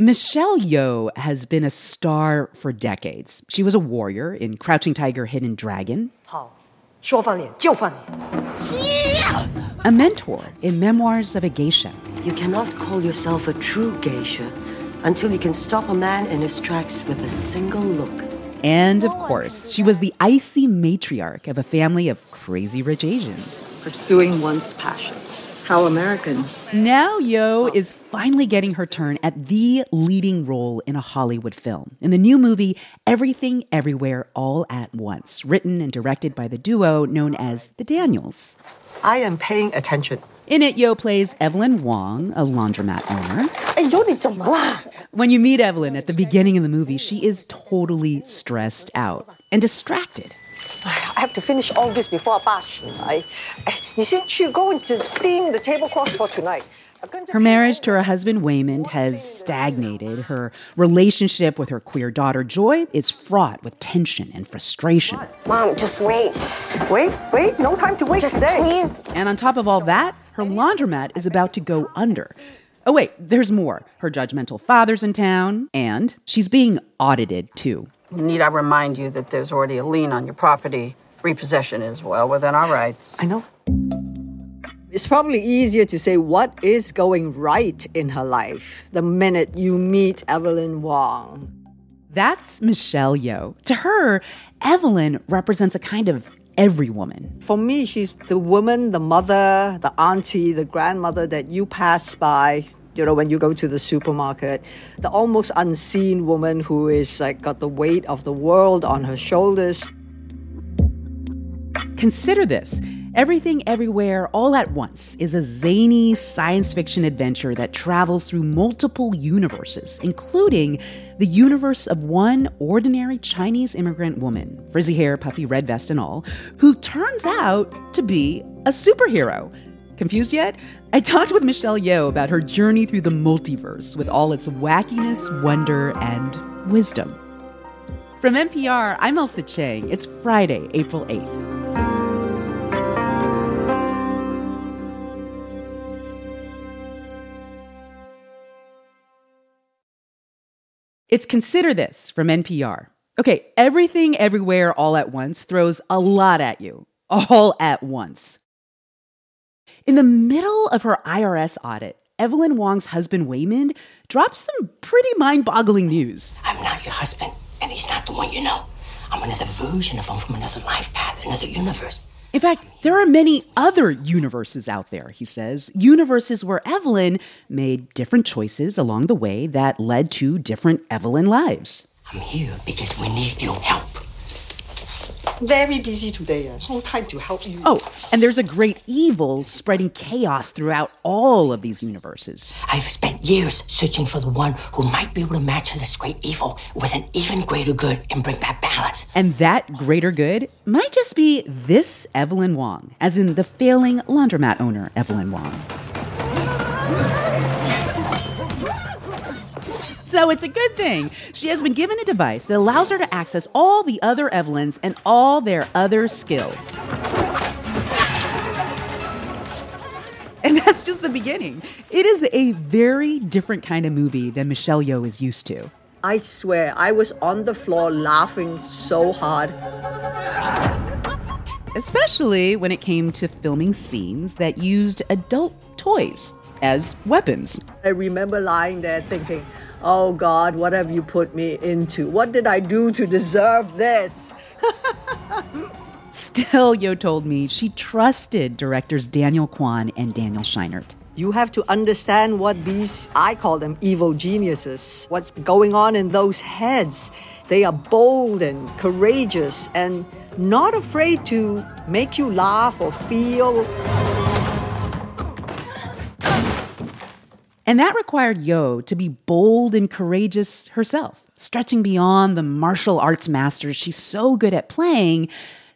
Michelle Yeoh has been a star for decades. She was a warrior in Crouching Tiger, Hidden Dragon. 好，说翻脸就翻脸。 A mentor in Memoirs of a Geisha. You cannot call yourself a true geisha until you can stop a man in his tracks with a single look. And of course, she was the icy matriarch of a family of crazy rich Asians. Pursuing one's passion. how American. Now Yeoh is finally getting her turn at the leading role in a Hollywood film in the new movie Everything Everywhere All at Once, written and directed by the duo known as the Daniels. I am paying attention. In it, Yeoh plays Evelyn Wang, a laundromat owner. When you meet Evelyn at the beginning of the movie, she is totally stressed out and distracted. I have to finish all this before I pass. I, I, you see, she go and steam the tablecloth for tonight. Her marriage to her husband Waymond has stagnated. Her relationship with her queer daughter Joy is fraught with tension and frustration. Mom, just wait. Wait, wait. No time to wait just today. Please. And on top of all that, her laundromat is about to go under. Oh, wait, there's more. Her judgmental father's in town, and she's being audited too. Need I remind you that there's already a lien on your property? Repossession is well within our rights. I know. It's probably easier to say what is going right in her life the minute you meet Evelyn Wang. That's Michelle Yeoh. To her, Evelyn represents a kind of every woman. For me, she's the woman, the mother, the auntie, the grandmother that you pass by. You know, when you go to the supermarket, the almost unseen woman who is like got the weight of the world on her shoulders. Consider this Everything Everywhere All at Once is a zany science fiction adventure that travels through multiple universes, including the universe of one ordinary Chinese immigrant woman, frizzy hair, puffy red vest, and all, who turns out to be a superhero. Confused yet? I talked with Michelle Yeoh about her journey through the multiverse with all its wackiness, wonder, and wisdom. From NPR, I'm Ailsa Chang. It's Friday, April 8th. It's Consider This from NPR. Okay, everything, everywhere, all at once throws a lot at you, all at once. In the middle of her IRS audit, Evelyn Wang's husband Waymond drops some pretty mind boggling news. I'm not your husband, and he's not the one you know. I'm another version of him from another life path, another universe. In fact, there are many other universes out there, he says. Universes where Evelyn made different choices along the way that led to different Evelyn lives. I'm here because we need your help. Very busy today. uh, No time to help you. Oh, and there's a great evil spreading chaos throughout all of these universes. I've spent years searching for the one who might be able to match this great evil with an even greater good and bring back balance. And that greater good might just be this Evelyn Wang, as in the failing laundromat owner, Evelyn Wang. So it's a good thing. She has been given a device that allows her to access all the other Evelyns and all their other skills. And that's just the beginning. It is a very different kind of movie than Michelle Yeoh is used to. I swear, I was on the floor laughing so hard. especially when it came to filming scenes that used adult toys as weapons. I remember lying there thinking, oh God, what have you put me into? What did I do to deserve this? Still, Yeoh told me she trusted directors Daniel Kwan and Daniel Scheinert. You have to understand what these, I call them evil geniuses, what's going on in those heads. They are bold and courageous and not afraid to make you laugh or feel. And that required Yeoh to be bold and courageous herself, stretching beyond the martial arts masters she's so good at playing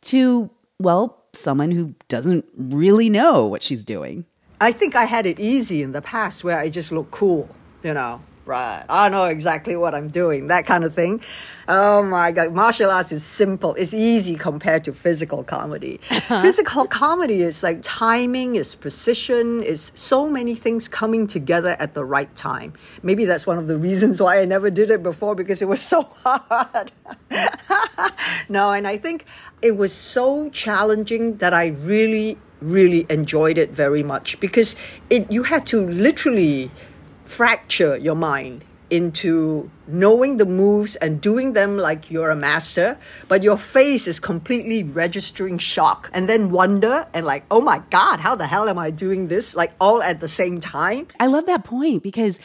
to, well, someone who doesn't really know what she's doing. I think I had it easy in the past where I just looked cool, you know. Right. I know exactly what I'm doing, that kind of thing. Oh my God. Martial arts is simple. It's easy compared to physical comedy. Uh-huh. physical comedy is like timing, is precision, is so many things coming together at the right time. Maybe that's one of the reasons why I never did it before because it was so hard. no, and I think it was so challenging that I really, really enjoyed it very much because it you had to literally fracture your mind into knowing the moves and doing them like you're a master, but your face is completely registering shock and then wonder and like, oh my God, how the hell am I doing this? Like all at the same time. I love that point because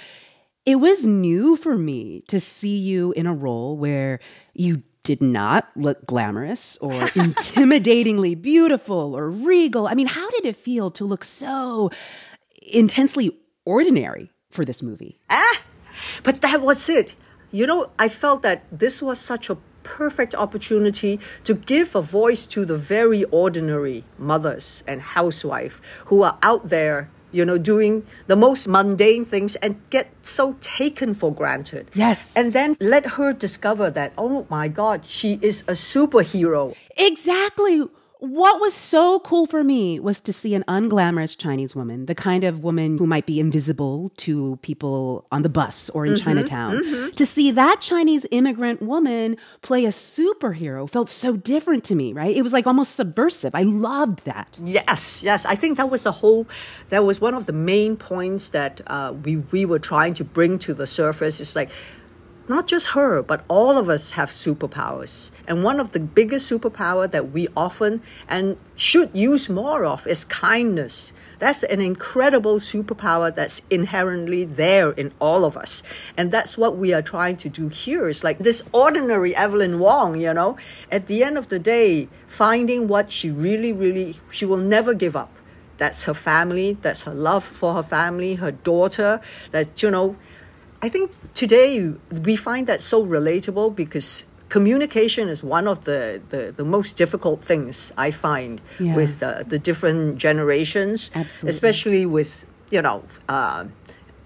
it was new for me to see you in a role where you did not look glamorous or intimidatingly beautiful or regal. I mean, how did it feel to look so intensely ordinary for this movie? Ah, but that was it. You know, I felt that this was such a perfect opportunity to give a voice to the very ordinary mothers and housewife who are out there you know, doing the most mundane things and get so taken for granted. Yes. And then let her discover that, oh my God, she is a superhero. Exactly. What was so cool for me was to see an unglamorous Chinese woman, the kind of woman who might be invisible to people on the bus or in mm-hmm, Chinatown. Mm-hmm. To see that Chinese immigrant woman play a superhero felt so different to me, right? It was like almost subversive. I loved that. Yes, yes. I think that was the whole, that was one of the main points that uh, we, we were trying to bring to the surface. It's like, not just her, but all of us have superpowers. And one of the biggest superpower that we often and should use more of is kindness. That's an incredible superpower that's inherently there in all of us. And that's what we are trying to do here. It's like this ordinary Evelyn Wang, you know, at the end of the day, finding what she really, really, she will never give up. That's her family, that's her love for her family, her daughter, that, you know, I think today we find that so relatable because communication is one of the, the, the most difficult things I find yeah. with uh, the different generations, Absolutely. especially with, you know, uh,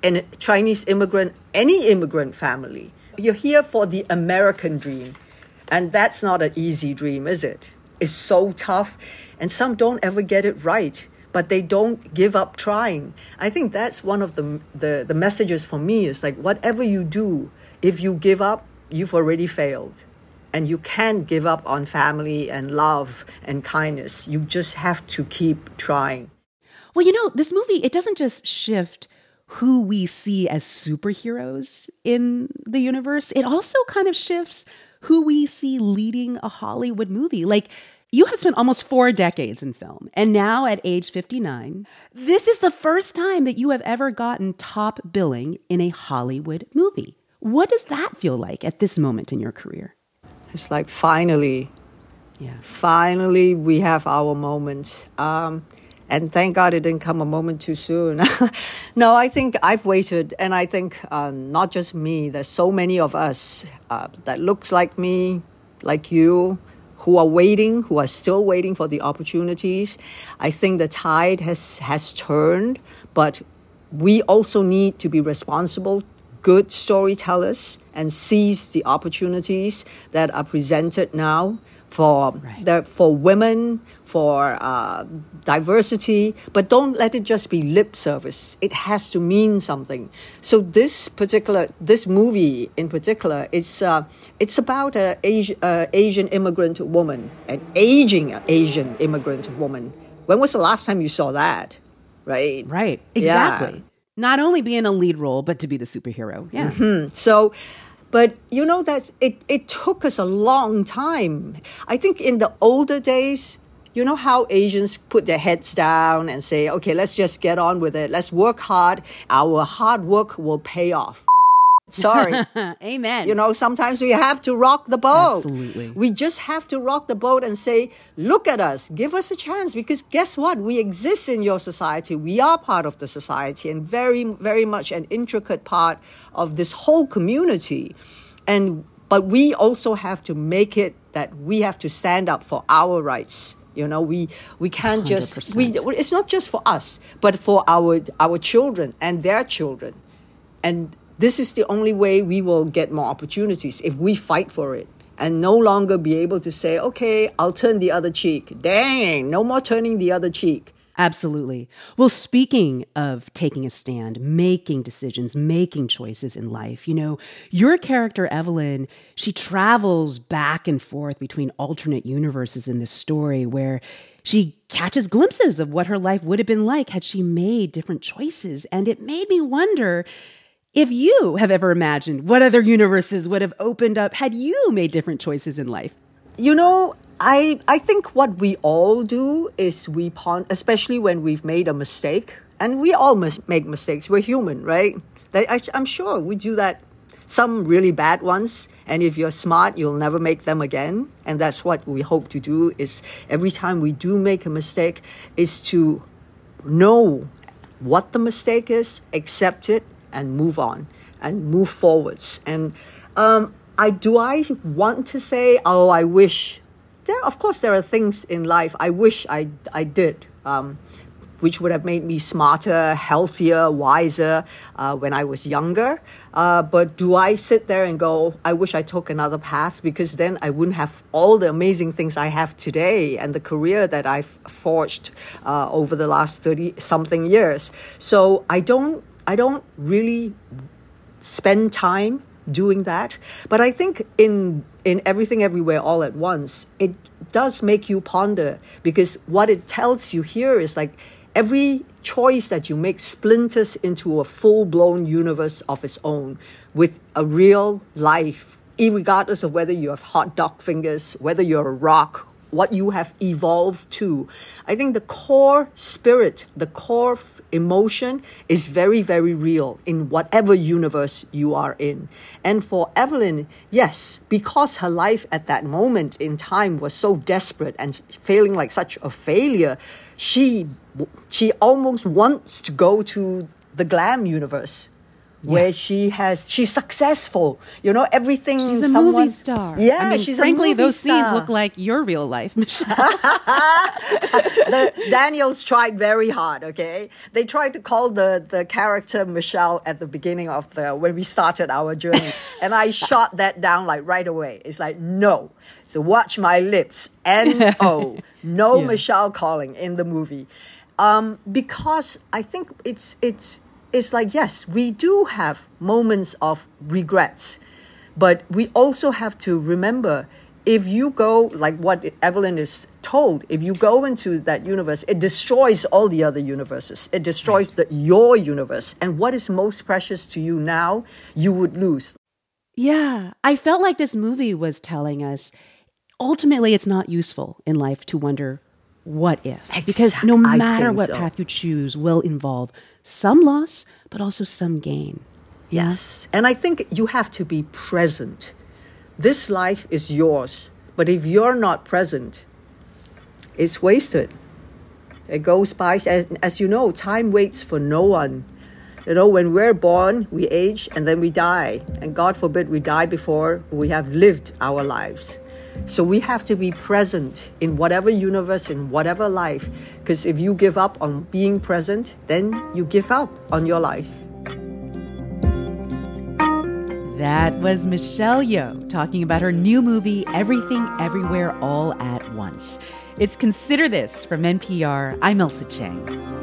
a Chinese immigrant, any immigrant family. You're here for the American dream. And that's not an easy dream, is it? It's so tough. And some don't ever get it right but they don't give up trying. I think that's one of the, the, the messages for me is like, whatever you do, if you give up, you've already failed. And you can't give up on family and love and kindness. You just have to keep trying. Well, you know, this movie, it doesn't just shift who we see as superheroes in the universe, it also kind of shifts who we see leading a Hollywood movie. Like, you have spent almost four decades in film, and now at age 59, this is the first time that you have ever gotten top billing in a Hollywood movie. What does that feel like at this moment in your career? It's like finally, yeah, finally we have our moment. Um, and thank God it didn't come a moment too soon. no, I think I've waited, and I think uh, not just me. There's so many of us uh, that looks like me, like you, who are waiting, who are still waiting for the opportunities. I think the tide has, has turned, but we also need to be responsible, good storytellers, and seize the opportunities that are presented now for right. the, for women, for uh, diversity, but don't let it just be lip service. It has to mean something. So this particular this movie in particular, it's uh, it's about an Asian, uh, Asian immigrant woman, an aging Asian immigrant woman. When was the last time you saw that? Right. Right. Exactly. Yeah. Not only be in a lead role, but to be the superhero. Yeah. Mm-hmm. So but you know that it, it took us a long time. I think in the older days, you know how Asians put their heads down and say, okay, let's just get on with it. Let's work hard. Our hard work will pay off. Sorry. Amen. You know, sometimes we have to rock the boat. Absolutely. We just have to rock the boat and say, look at us, give us a chance. Because guess what? We exist in your society. We are part of the society and very, very much an intricate part of this whole community. And but we also have to make it that we have to stand up for our rights. You know, we we can't 100%. just we. It's not just for us, but for our our children and their children, and this is the only way we will get more opportunities if we fight for it and no longer be able to say, okay, I'll turn the other cheek. Dang, no more turning the other cheek. Absolutely. Well, speaking of taking a stand, making decisions, making choices in life, you know, your character, Evelyn, she travels back and forth between alternate universes in this story where she catches glimpses of what her life would have been like had she made different choices. And it made me wonder if you have ever imagined what other universes would have opened up had you made different choices in life. You know, I I think what we all do is we pond, especially when we've made a mistake, and we all make mistakes. We're human, right? I, I'm sure we do that. Some really bad ones, and if you're smart, you'll never make them again. And that's what we hope to do. Is every time we do make a mistake, is to know what the mistake is, accept it, and move on, and move forwards. And um, I do I want to say, oh, I wish there, of course, there are things in life I wish I, I did, um, which would have made me smarter, healthier, wiser uh, when I was younger. Uh, but do I sit there and go, I wish I took another path because then I wouldn't have all the amazing things I have today and the career that I've forged uh, over the last 30 something years. So I don't, I don't really spend time doing that. But I think in in everything everywhere all at once, it does make you ponder because what it tells you here is like every choice that you make splinters into a full-blown universe of its own with a real life regardless of whether you have hot dog fingers whether you're a rock what you have evolved to. I think the core spirit, the core emotion is very, very real in whatever universe you are in. And for Evelyn, yes, because her life at that moment in time was so desperate and feeling like such a failure, she she almost wants to go to the glam universe where yeah. she has she's successful. You know everything. She's a someone, movie star. Yeah, I mean, she's frankly, those star. scenes look like your real life, Michelle. the, Daniels tried very hard. Okay, they tried to call the the character Michelle at the beginning of the when we started our journey, and I shot that down like right away. It's like no. So watch my lips. N O. No yeah. Michelle calling in the movie. Um, because I think it's it's it's like, yes, we do have moments of regrets, but we also have to remember if you go, like what Evelyn is told, if you go into that universe, it destroys all the other universes. It destroys the, your universe. And what is most precious to you now, you would lose. Yeah, I felt like this movie was telling us ultimately it's not useful in life to wonder what if. Because no matter what so. path you choose will involve some loss, but also some gain. Yes. And I think you have to be present. This life is yours, but if you're not present, it's wasted. It goes by, as, as you know, time waits for no one. You know, when we're born, we age and then we die. And God forbid we die before we have lived our lives. So we have to be present in whatever universe, in whatever life. Because if you give up on being present, then you give up on your life. That was Michelle Yeoh talking about her new movie, Everything Everywhere All at Once. It's Consider This from NPR. I'm Ailsa Chang.